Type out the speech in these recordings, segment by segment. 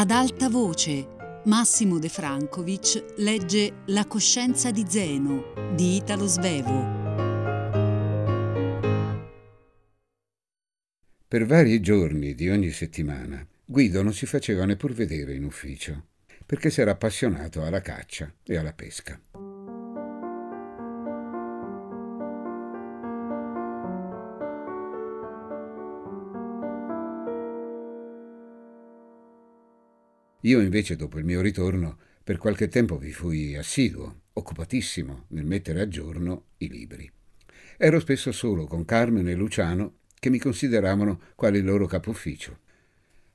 Ad alta voce, Massimo De Francovic legge La coscienza di Zeno di Italo Svevo. Per vari giorni di ogni settimana Guido non si faceva neppur vedere in ufficio, perché si era appassionato alla caccia e alla pesca. Io invece, dopo il mio ritorno, per qualche tempo vi fui assiduo, occupatissimo nel mettere a giorno i libri. Ero spesso solo con Carmen e Luciano, che mi consideravano quale il loro capo ufficio.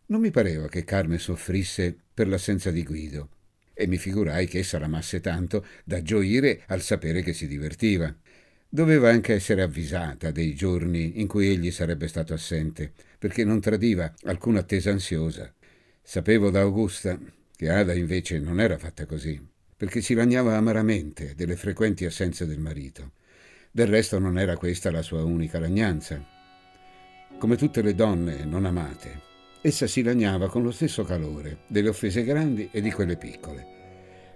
Non mi pareva che Carmen soffrisse per l'assenza di Guido, e mi figurai che essa l'amasse tanto da gioire al sapere che si divertiva. Doveva anche essere avvisata dei giorni in cui egli sarebbe stato assente, perché non tradiva alcuna attesa ansiosa Sapevo da Augusta che Ada invece non era fatta così, perché si lagnava amaramente delle frequenti assenze del marito. Del resto non era questa la sua unica lagnanza. Come tutte le donne non amate, essa si lagnava con lo stesso calore delle offese grandi e di quelle piccole.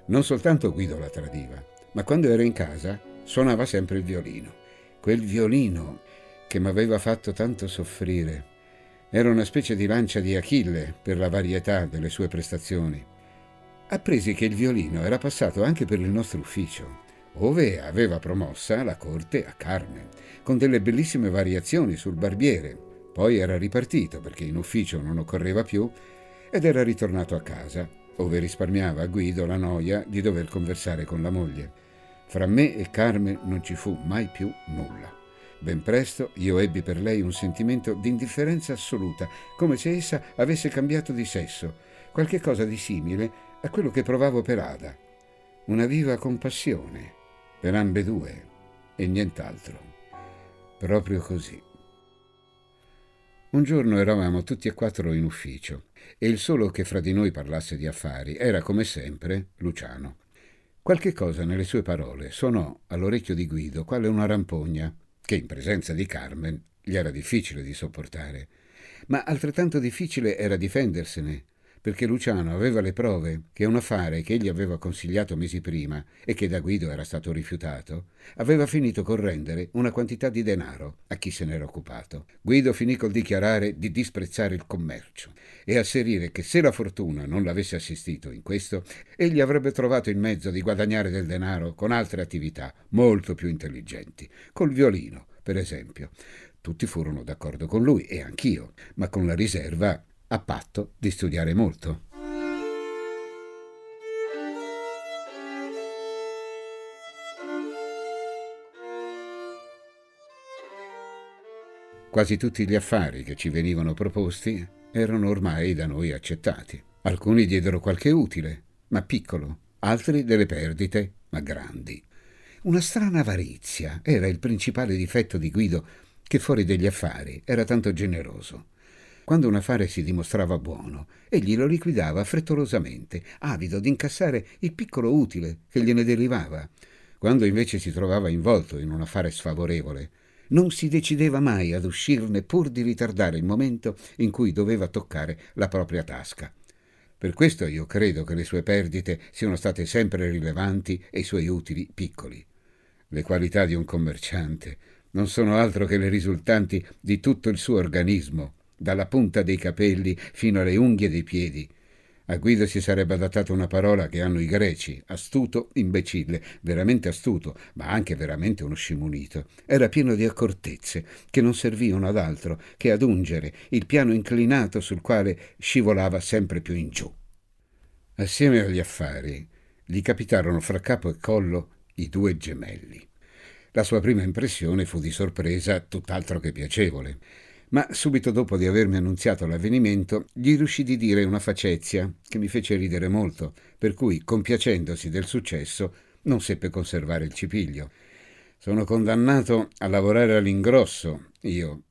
Non soltanto Guido la tradiva, ma quando era in casa suonava sempre il violino. Quel violino che mi aveva fatto tanto soffrire era una specie di lancia di Achille per la varietà delle sue prestazioni. Appresi che il violino era passato anche per il nostro ufficio, ove aveva promossa la corte a Carmen, con delle bellissime variazioni sul barbiere. Poi era ripartito perché in ufficio non occorreva più ed era ritornato a casa, ove risparmiava a Guido la noia di dover conversare con la moglie. Fra me e Carmen non ci fu mai più nulla. Ben presto io ebbi per lei un sentimento di indifferenza assoluta, come se essa avesse cambiato di sesso, qualche cosa di simile a quello che provavo per Ada. Una viva compassione per ambedue e nient'altro. Proprio così. Un giorno eravamo tutti e quattro in ufficio e il solo che fra di noi parlasse di affari era come sempre Luciano. Qualche cosa nelle sue parole suonò all'orecchio di Guido quale una rampogna che in presenza di Carmen gli era difficile di sopportare, ma altrettanto difficile era difendersene, perché Luciano aveva le prove che un affare che egli aveva consigliato mesi prima e che da Guido era stato rifiutato, aveva finito col rendere una quantità di denaro a chi se n'era occupato. Guido finì col dichiarare di disprezzare il commercio e asserire che se la fortuna non l'avesse assistito in questo, egli avrebbe trovato il mezzo di guadagnare del denaro con altre attività molto più intelligenti, col violino, per esempio. Tutti furono d'accordo con lui e anch'io, ma con la riserva a patto di studiare molto. Quasi tutti gli affari che ci venivano proposti erano ormai da noi accettati. Alcuni diedero qualche utile, ma piccolo, altri delle perdite, ma grandi. Una strana avarizia era il principale difetto di Guido, che fuori degli affari era tanto generoso. Quando un affare si dimostrava buono, egli lo liquidava frettolosamente, avido di incassare il piccolo utile che gliene derivava. Quando invece si trovava involto in un affare sfavorevole, non si decideva mai ad uscirne pur di ritardare il momento in cui doveva toccare la propria tasca. Per questo io credo che le sue perdite siano state sempre rilevanti e i suoi utili piccoli. Le qualità di un commerciante non sono altro che le risultanti di tutto il suo organismo, dalla punta dei capelli fino alle unghie dei piedi. A Guido si sarebbe adattata una parola che hanno i greci, astuto, imbecille, veramente astuto, ma anche veramente uno scimunito. Era pieno di accortezze, che non servivano ad altro che ad ungere il piano inclinato sul quale scivolava sempre più in giù. Assieme agli affari, gli capitarono fra capo e collo i due gemelli. La sua prima impressione fu di sorpresa tutt'altro che piacevole ma subito dopo di avermi annunziato l'avvenimento gli riuscì di dire una facezia che mi fece ridere molto, per cui, compiacendosi del successo, non seppe conservare il cipiglio. Sono condannato a lavorare all'ingrosso, io.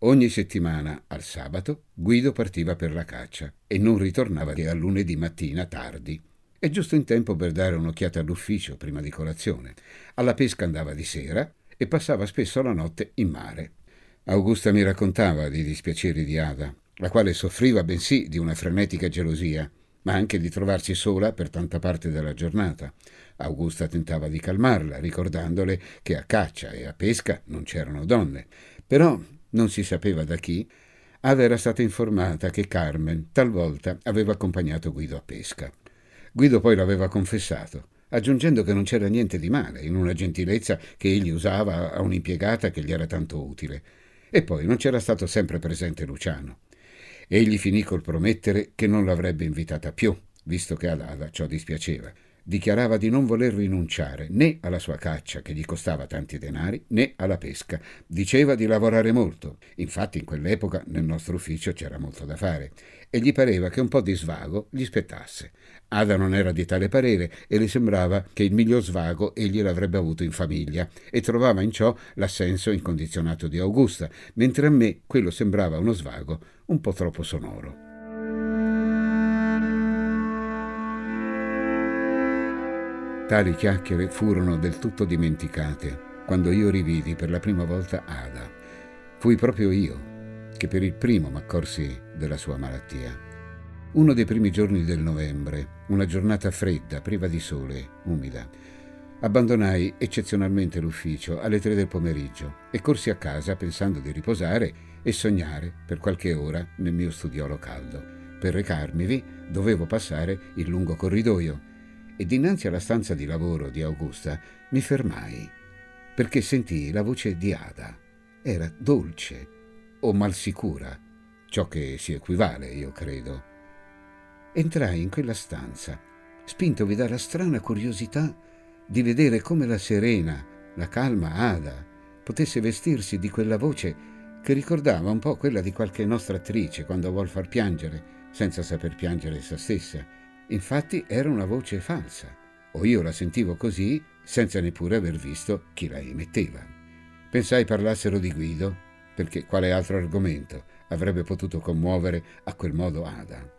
Ogni settimana, al sabato, Guido partiva per la caccia e non ritornava che a lunedì mattina tardi. E giusto in tempo per dare un'occhiata all'ufficio prima di colazione. Alla pesca andava di sera e passava spesso la notte in mare. Augusta mi raccontava dei dispiaceri di Ada la quale soffriva bensì di una frenetica gelosia, ma anche di trovarsi sola per tanta parte della giornata. Augusta tentava di calmarla, ricordandole che a caccia e a pesca non c'erano donne. Però non si sapeva da chi, Ada era stata informata che Carmen talvolta aveva accompagnato Guido a pesca. Guido poi l'aveva confessato, aggiungendo che non c'era niente di male in una gentilezza che egli usava a un'impiegata che gli era tanto utile. E poi non c'era stato sempre presente Luciano. Egli finì col promettere che non l'avrebbe invitata più, visto che ad Ada ciò dispiaceva dichiarava di non voler rinunciare né alla sua caccia, che gli costava tanti denari, né alla pesca. Diceva di lavorare molto. Infatti in quell'epoca nel nostro ufficio c'era molto da fare e gli pareva che un po' di svago gli spettasse. Ada non era di tale parere e le sembrava che il miglior svago egli l'avrebbe avuto in famiglia e trovava in ciò l'assenso incondizionato di Augusta, mentre a me quello sembrava uno svago un po' troppo sonoro. Tali chiacchiere furono del tutto dimenticate quando io rividi per la prima volta Ada. Fui proprio io che per il primo m'accorsi della sua malattia. Uno dei primi giorni del novembre, una giornata fredda, priva di sole, umida. Abbandonai eccezionalmente l'ufficio alle tre del pomeriggio e corsi a casa pensando di riposare e sognare per qualche ora nel mio studiolo caldo. Per recarmivi dovevo passare il lungo corridoio e dinanzi alla stanza di lavoro di Augusta mi fermai perché sentii la voce di Ada. Era dolce o malsicura, ciò che si equivale, io credo. Entrai in quella stanza, spintovi dalla strana curiosità di vedere come la serena, la calma Ada potesse vestirsi di quella voce che ricordava un po' quella di qualche nostra attrice quando vuol far piangere senza saper piangere essa stessa Infatti era una voce falsa, o io la sentivo così senza neppure aver visto chi la emetteva. Pensai parlassero di Guido, perché quale altro argomento avrebbe potuto commuovere a quel modo Ada.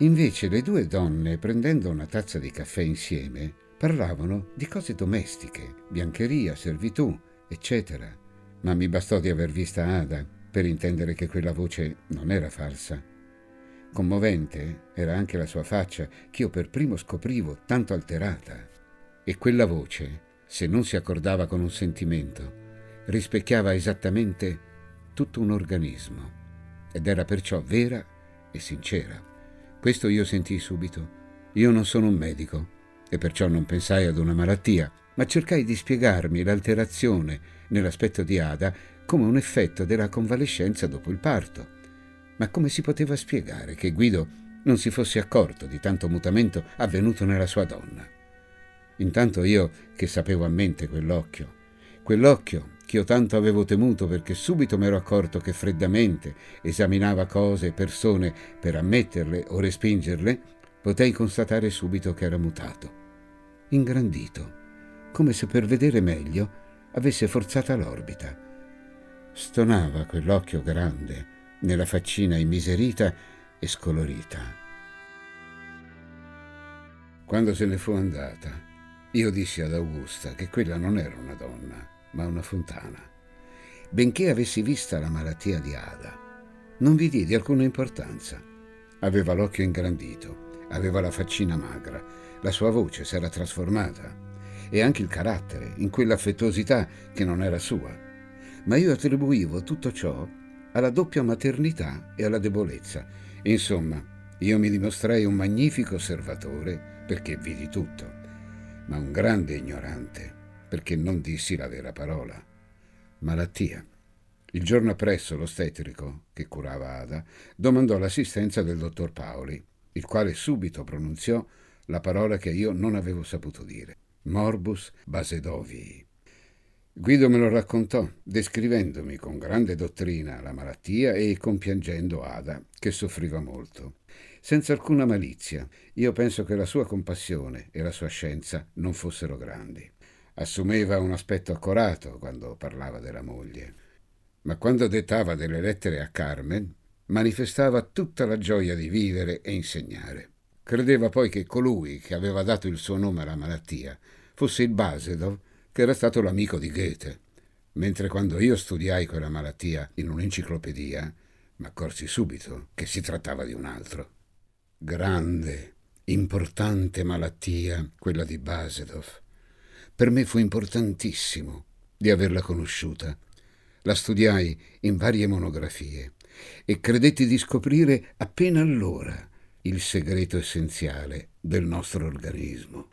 Invece le due donne, prendendo una tazza di caffè insieme, parlavano di cose domestiche, biancheria, servitù, eccetera. Ma mi bastò di aver vista Ada per intendere che quella voce non era falsa. Commovente era anche la sua faccia, che io per primo scoprivo tanto alterata. E quella voce, se non si accordava con un sentimento, rispecchiava esattamente tutto un organismo ed era perciò vera e sincera. Questo io sentii subito. Io non sono un medico e perciò non pensai ad una malattia, ma cercai di spiegarmi l'alterazione nell'aspetto di Ada come un effetto della convalescenza dopo il parto ma come si poteva spiegare che Guido non si fosse accorto di tanto mutamento avvenuto nella sua donna? Intanto io, che sapevo a mente quell'occhio, quell'occhio che io tanto avevo temuto perché subito mi ero accorto che freddamente esaminava cose e persone per ammetterle o respingerle, potei constatare subito che era mutato, ingrandito, come se per vedere meglio avesse forzata l'orbita. Stonava quell'occhio grande, nella faccina immiserita e scolorita. Quando se ne fu andata, io dissi ad Augusta che quella non era una donna, ma una fontana. Benché avessi vista la malattia di Ada, non vi diedi alcuna importanza. Aveva l'occhio ingrandito, aveva la faccina magra, la sua voce s'era trasformata e anche il carattere, in quell'affettuosità che non era sua. Ma io attribuivo tutto ciò alla doppia maternità e alla debolezza. Insomma, io mi dimostrai un magnifico osservatore perché vidi tutto, ma un grande ignorante perché non dissi la vera parola. Malattia. Il giorno appresso l'ostetrico, che curava Ada, domandò l'assistenza del dottor Paoli, il quale subito pronunziò la parola che io non avevo saputo dire. Morbus basedovii. Guido me lo raccontò, descrivendomi con grande dottrina la malattia e compiangendo Ada, che soffriva molto. Senza alcuna malizia, io penso che la sua compassione e la sua scienza non fossero grandi. Assumeva un aspetto accorato quando parlava della moglie, ma quando dettava delle lettere a Carmen, manifestava tutta la gioia di vivere e insegnare. Credeva poi che colui che aveva dato il suo nome alla malattia fosse il Basedov che era stato l'amico di Goethe, mentre quando io studiai quella malattia in un'enciclopedia, ma accorsi subito che si trattava di un altro. Grande, importante malattia, quella di Basedov. Per me fu importantissimo di averla conosciuta. La studiai in varie monografie e credetti di scoprire appena allora il segreto essenziale del nostro organismo.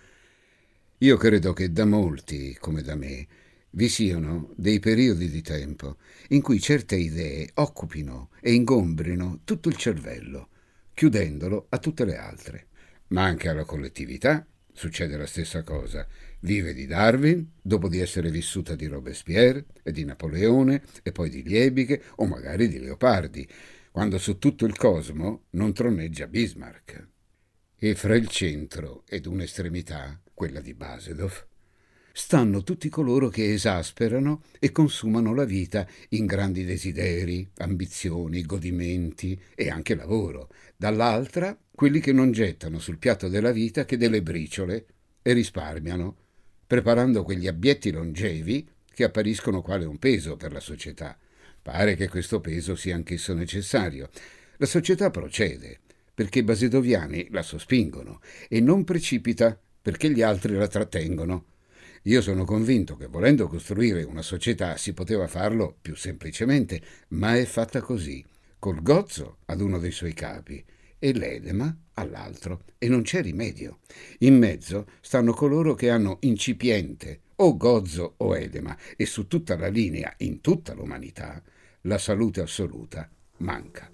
Io credo che da molti, come da me, vi siano dei periodi di tempo in cui certe idee occupino e ingombrino tutto il cervello, chiudendolo a tutte le altre. Ma anche alla collettività succede la stessa cosa. Vive di Darwin, dopo di essere vissuta di Robespierre e di Napoleone e poi di Liebige o magari di Leopardi, quando su tutto il cosmo non troneggia Bismarck. E fra il centro ed un'estremità, quella di Basedov, stanno tutti coloro che esasperano e consumano la vita in grandi desideri, ambizioni, godimenti e anche lavoro, dall'altra quelli che non gettano sul piatto della vita che delle briciole e risparmiano, preparando quegli abietti longevi che appariscono quale un peso per la società. Pare che questo peso sia anch'esso necessario. La società procede perché i basedoviani la sospingono e non precipita perché gli altri la trattengono. Io sono convinto che volendo costruire una società si poteva farlo più semplicemente, ma è fatta così, col gozzo ad uno dei suoi capi e l'edema all'altro, e non c'è rimedio. In mezzo stanno coloro che hanno incipiente o gozzo o edema, e su tutta la linea, in tutta l'umanità, la salute assoluta manca.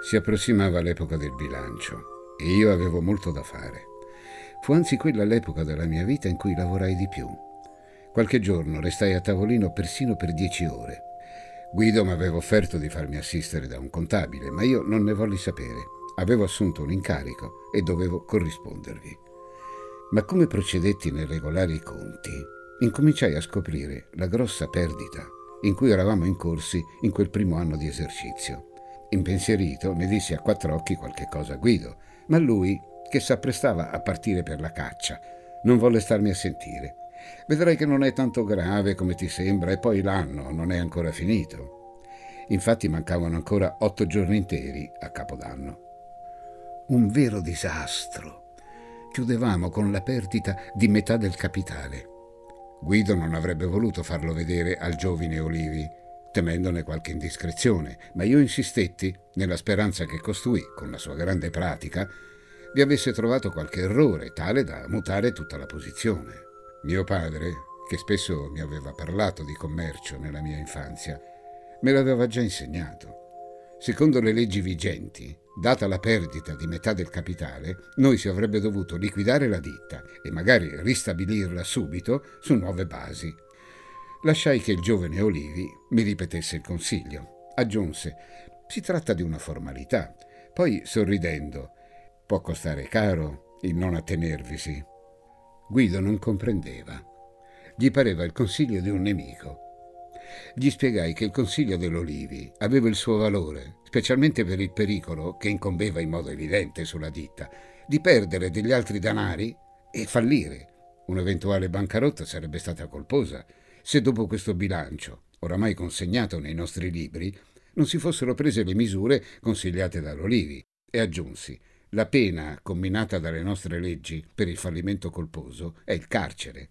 Si approssimava l'epoca del bilancio e io avevo molto da fare. Fu anzi quella l'epoca della mia vita in cui lavorai di più. Qualche giorno restai a tavolino persino per dieci ore. Guido mi aveva offerto di farmi assistere da un contabile, ma io non ne volli sapere. Avevo assunto un incarico e dovevo corrispondervi. Ma come procedetti nel regolare i conti, incominciai a scoprire la grossa perdita in cui eravamo incorsi in quel primo anno di esercizio. Impensierito, ne dissi a quattro occhi qualche cosa a Guido, ma lui, che s'apprestava a partire per la caccia, non volle starmi a sentire. Vedrai che non è tanto grave come ti sembra e poi l'anno non è ancora finito. Infatti mancavano ancora otto giorni interi a Capodanno. Un vero disastro. Chiudevamo con la perdita di metà del capitale. Guido non avrebbe voluto farlo vedere al giovine Olivi, temendone qualche indiscrezione, ma io insistetti, nella speranza che costui, con la sua grande pratica, vi avesse trovato qualche errore tale da mutare tutta la posizione. Mio padre, che spesso mi aveva parlato di commercio nella mia infanzia, me l'aveva già insegnato. Secondo le leggi vigenti, data la perdita di metà del capitale, noi si avrebbe dovuto liquidare la ditta e magari ristabilirla subito su nuove basi, Lasciai che il giovane Olivi mi ripetesse il consiglio. Aggiunse: Si tratta di una formalità. Poi, sorridendo, può costare caro il non attenervisi. Guido non comprendeva. Gli pareva il consiglio di un nemico. Gli spiegai che il consiglio dell'Olivi aveva il suo valore, specialmente per il pericolo che incombeva in modo evidente sulla ditta, di perdere degli altri danari e fallire. Un'eventuale bancarotta sarebbe stata colposa se dopo questo bilancio, oramai consegnato nei nostri libri, non si fossero prese le misure consigliate dall'Olivi. E aggiunsi, la pena combinata dalle nostre leggi per il fallimento colposo è il carcere.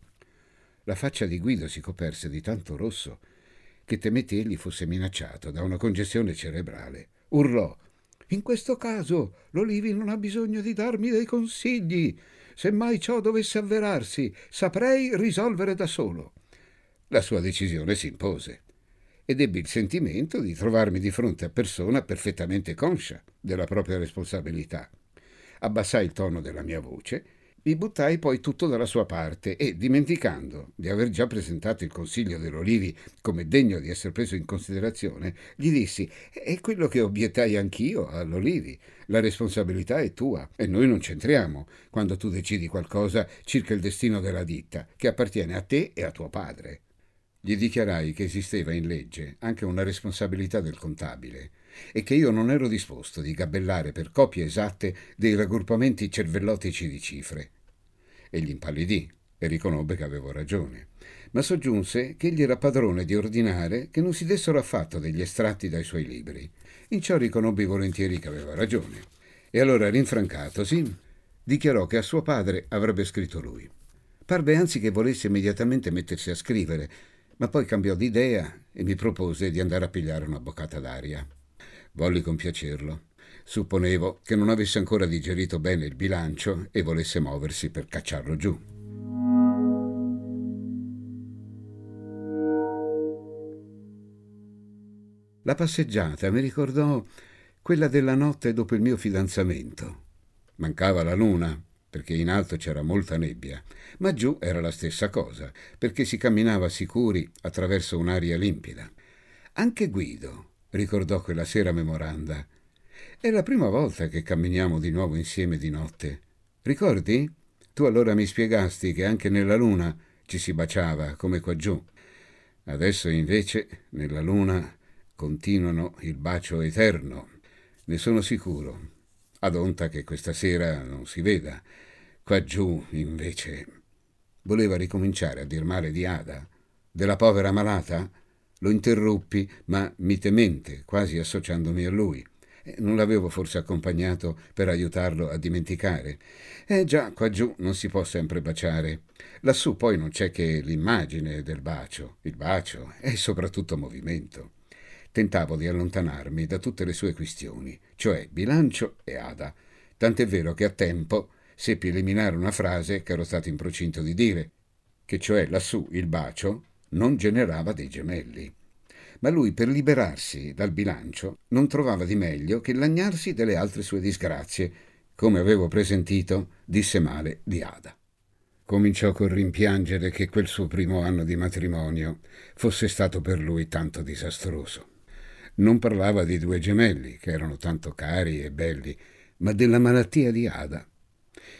La faccia di Guido si coperse di tanto rosso che temetti egli fosse minacciato da una congestione cerebrale. Urlò in questo caso l'Olivi non ha bisogno di darmi dei consigli. Se mai ciò dovesse avverarsi, saprei risolvere da solo. La sua decisione si impose ed ebbi il sentimento di trovarmi di fronte a persona perfettamente conscia della propria responsabilità. Abbassai il tono della mia voce, mi buttai poi tutto dalla sua parte e, dimenticando di aver già presentato il consiglio dell'Olivi come degno di essere preso in considerazione, gli dissi: È quello che obiettai anch'io all'Olivi. La responsabilità è tua e noi non c'entriamo quando tu decidi qualcosa circa il destino della ditta, che appartiene a te e a tuo padre. Gli dichiarai che esisteva in legge anche una responsabilità del contabile e che io non ero disposto di gabellare per copie esatte dei raggruppamenti cervellotici di cifre. Egli impallidì e riconobbe che avevo ragione, ma soggiunse che egli era padrone di ordinare che non si dessero affatto degli estratti dai suoi libri. In ciò riconobbi volentieri che aveva ragione. E allora, rinfrancatosi, dichiarò che a suo padre avrebbe scritto lui. Parve anzi che volesse immediatamente mettersi a scrivere, ma poi cambiò d'idea e mi propose di andare a pigliare una boccata d'aria. Volli compiacerlo. Supponevo che non avesse ancora digerito bene il bilancio e volesse muoversi per cacciarlo giù. La passeggiata mi ricordò quella della notte dopo il mio fidanzamento. Mancava la luna, perché in alto c'era molta nebbia, ma giù era la stessa cosa, perché si camminava sicuri attraverso un'aria limpida. Anche Guido ricordò quella sera memoranda. È la prima volta che camminiamo di nuovo insieme di notte. Ricordi? Tu allora mi spiegasti che anche nella luna ci si baciava, come qua giù. Adesso invece, nella luna, continuano il bacio eterno. Ne sono sicuro. Ad onta che questa sera non si veda. Qua giù, invece. Voleva ricominciare a dir male di Ada, della povera malata? Lo interruppi, ma mitemente, quasi associandomi a lui. Eh, non l'avevo forse accompagnato per aiutarlo a dimenticare. Eh già, qua giù non si può sempre baciare. Lassù poi non c'è che l'immagine del bacio, il bacio e soprattutto movimento. Tentavo di allontanarmi da tutte le sue questioni, cioè bilancio e Ada, tant'è vero che a tempo seppi eliminare una frase che ero stato in procinto di dire, che cioè lassù il bacio non generava dei gemelli. Ma lui, per liberarsi dal bilancio, non trovava di meglio che lagnarsi delle altre sue disgrazie. Come avevo presentito, disse male di Ada. Cominciò col rimpiangere che quel suo primo anno di matrimonio fosse stato per lui tanto disastroso. Non parlava di due gemelli, che erano tanto cari e belli, ma della malattia di Ada.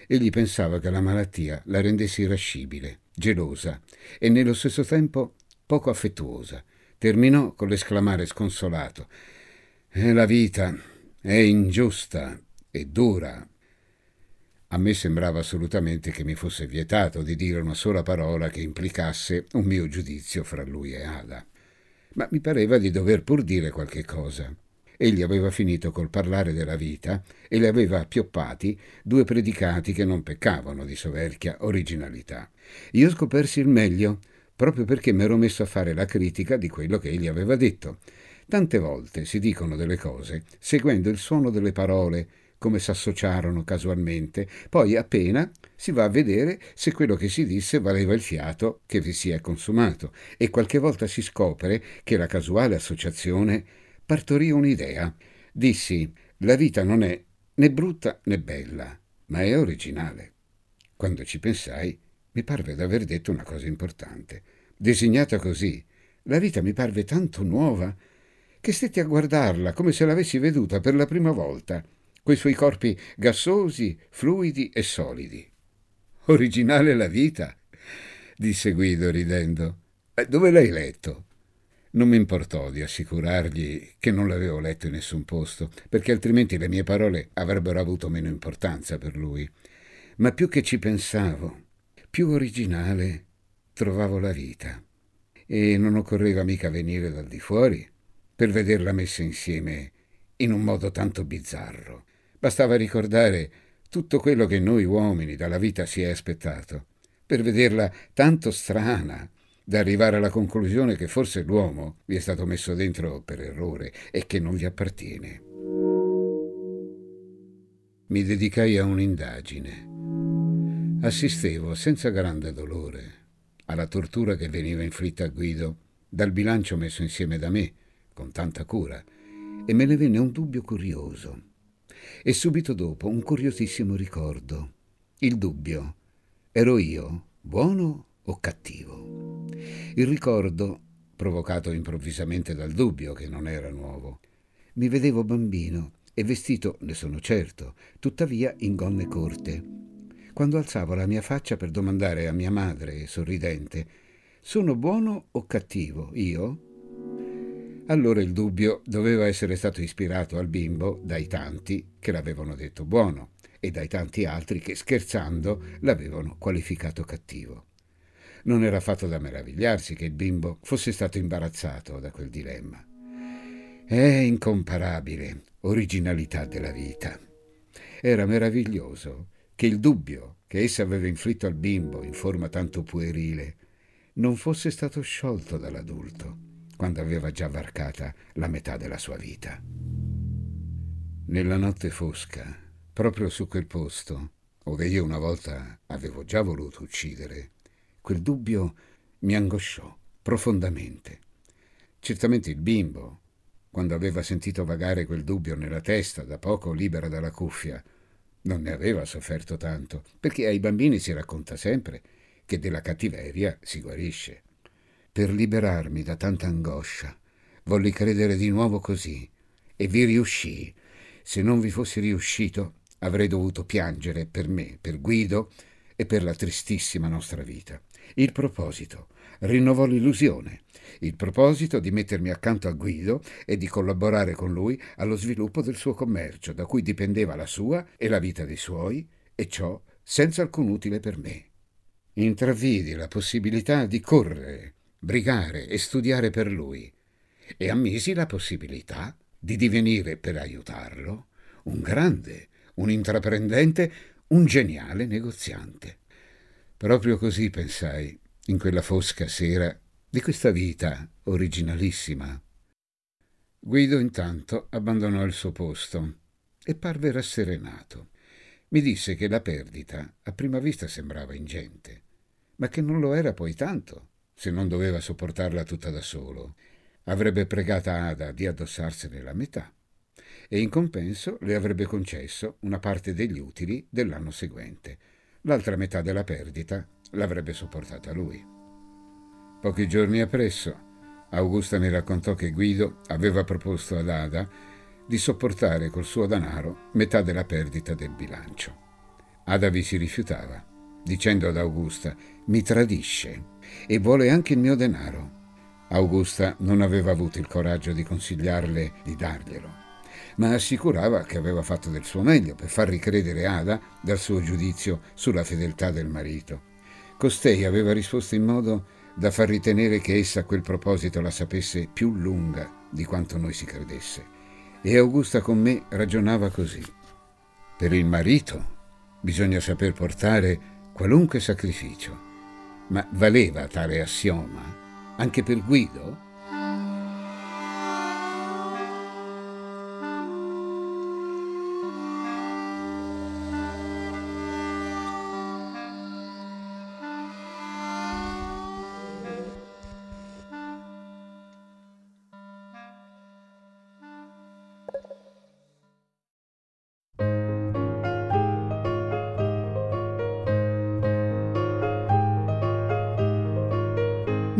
Egli pensava che la malattia la rendesse irascibile, gelosa e nello stesso tempo poco affettuosa. Terminò con l'esclamare sconsolato: eh, La vita è ingiusta e dura. A me sembrava assolutamente che mi fosse vietato di dire una sola parola che implicasse un mio giudizio fra lui e Ada ma mi pareva di dover pur dire qualche cosa. Egli aveva finito col parlare della vita e le aveva appioppati due predicati che non peccavano di soverchia originalità. Io scopersi il meglio, proprio perché mi ero messo a fare la critica di quello che egli aveva detto. Tante volte si dicono delle cose seguendo il suono delle parole, come s'associarono casualmente, poi appena si va a vedere se quello che si disse valeva il fiato che vi si è consumato e qualche volta si scopre che la casuale associazione partorì un'idea. Dissi, la vita non è né brutta né bella, ma è originale. Quando ci pensai, mi parve d'aver detto una cosa importante. Disegnata così, la vita mi parve tanto nuova che stetti a guardarla come se l'avessi veduta per la prima volta coi suoi corpi gassosi, fluidi e solidi. Originale la vita, disse Guido ridendo. Eh, dove l'hai letto? Non mi importò di assicurargli che non l'avevo letto in nessun posto, perché altrimenti le mie parole avrebbero avuto meno importanza per lui. Ma più che ci pensavo, più originale trovavo la vita. E non occorreva mica venire dal di fuori per vederla messa insieme in un modo tanto bizzarro. Bastava ricordare tutto quello che noi uomini dalla vita si è aspettato, per vederla tanto strana, da arrivare alla conclusione che forse l'uomo vi è stato messo dentro per errore e che non vi appartiene. Mi dedicai a un'indagine. Assistevo senza grande dolore alla tortura che veniva inflitta a Guido dal bilancio messo insieme da me, con tanta cura, e me ne venne un dubbio curioso e subito dopo un curiosissimo ricordo. Il dubbio. Ero io, buono o cattivo? Il ricordo, provocato improvvisamente dal dubbio che non era nuovo. Mi vedevo bambino e vestito, ne sono certo, tuttavia in gonne corte. Quando alzavo la mia faccia per domandare a mia madre, sorridente, sono buono o cattivo io? Allora il dubbio doveva essere stato ispirato al bimbo dai tanti che l'avevano detto buono e dai tanti altri che scherzando l'avevano qualificato cattivo. Non era fatto da meravigliarsi che il bimbo fosse stato imbarazzato da quel dilemma. È incomparabile originalità della vita. Era meraviglioso che il dubbio che essa aveva inflitto al bimbo in forma tanto puerile non fosse stato sciolto dall'adulto quando aveva già varcata la metà della sua vita. Nella notte fosca, proprio su quel posto, dove io una volta avevo già voluto uccidere, quel dubbio mi angosciò profondamente. Certamente il bimbo, quando aveva sentito vagare quel dubbio nella testa, da poco libera dalla cuffia, non ne aveva sofferto tanto, perché ai bambini si racconta sempre che della cattiveria si guarisce. Per liberarmi da tanta angoscia, volli credere di nuovo così, e vi riuscii. Se non vi fossi riuscito, avrei dovuto piangere per me, per Guido e per la tristissima nostra vita. Il proposito rinnovò l'illusione, il proposito di mettermi accanto a Guido e di collaborare con lui allo sviluppo del suo commercio, da cui dipendeva la sua e la vita dei suoi, e ciò senza alcun utile per me. Intravidi la possibilità di correre, brigare e studiare per lui, e ammisi la possibilità di divenire per aiutarlo un grande, un intraprendente, un geniale negoziante. Proprio così pensai in quella fosca sera di questa vita originalissima. Guido intanto abbandonò il suo posto e parve rasserenato. Mi disse che la perdita a prima vista sembrava ingente, ma che non lo era poi tanto, se non doveva sopportarla tutta da solo. Avrebbe pregata Ada di addossarsene la metà e in compenso le avrebbe concesso una parte degli utili dell'anno seguente. L'altra metà della perdita l'avrebbe sopportata lui. Pochi giorni appresso, Augusta mi raccontò che Guido aveva proposto ad Ada di sopportare col suo denaro metà della perdita del bilancio. Ada vi si rifiutava, dicendo ad Augusta mi tradisce e vuole anche il mio denaro. Augusta non aveva avuto il coraggio di consigliarle di darglielo ma assicurava che aveva fatto del suo meglio per far ricredere Ada dal suo giudizio sulla fedeltà del marito. Costei aveva risposto in modo da far ritenere che essa a quel proposito la sapesse più lunga di quanto noi si credesse. E Augusta con me ragionava così. Per il marito bisogna saper portare qualunque sacrificio. Ma valeva tale assioma anche per Guido?